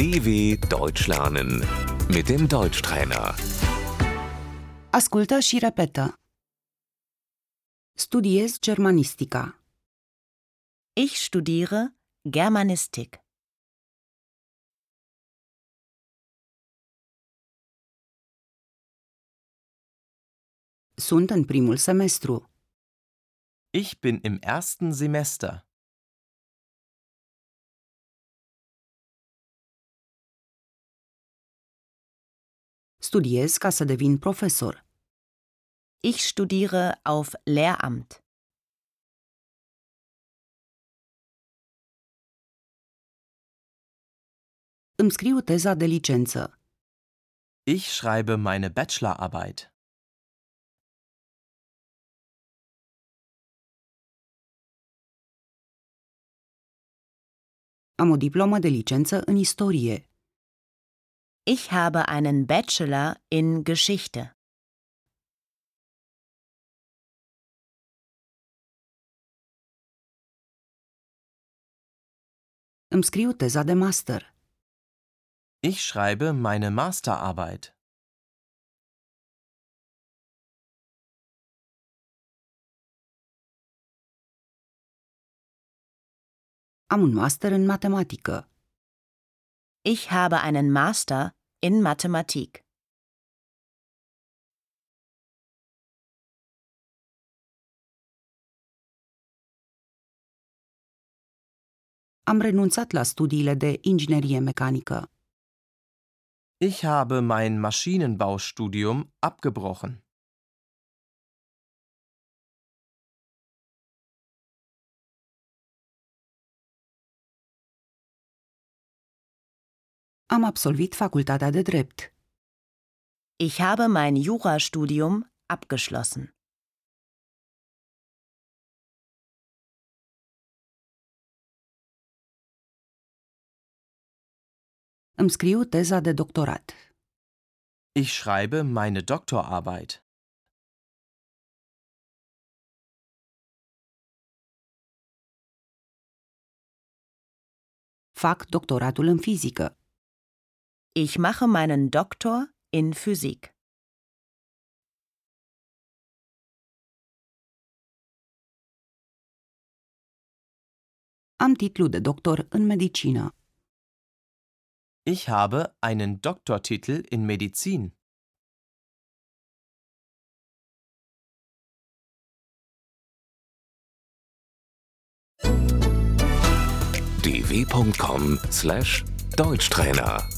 DW Deutsch lernen mit dem Deutschtrainer. Ascultă și repetă. Studiez germanistica. Ich studiere Germanistik. Sunt în primul semestru. Ich bin im ersten Semester. Studiez ca să devin profesor. Ich studiere auf Lehramt. Îmi scriu teza de licență. Ich schreibe meine Bachelorarbeit. Am o diplomă de licență în istorie. Ich habe einen Bachelor in Geschichte. Îmi scriu teza de master. Ich schreibe meine Masterarbeit. Am un master în matematică. Ich habe einen Master in Mathematik. Am renunțat la studiile de inginerie mecanică. Ich habe mein Maschinenbaustudium abgebrochen. Am absolvit facultatea de drept. Ich habe mein Jurastudium abgeschlossen. Îmi scriu teza de doctorat. Ich schreibe meine Doktorarbeit. Fac doctoratul în fizică. Ich mache meinen Doktor in Physik. Am titlu de doctor în medicină. Ich habe einen Doktortitel in Medizin. dw.com/deutschtrainer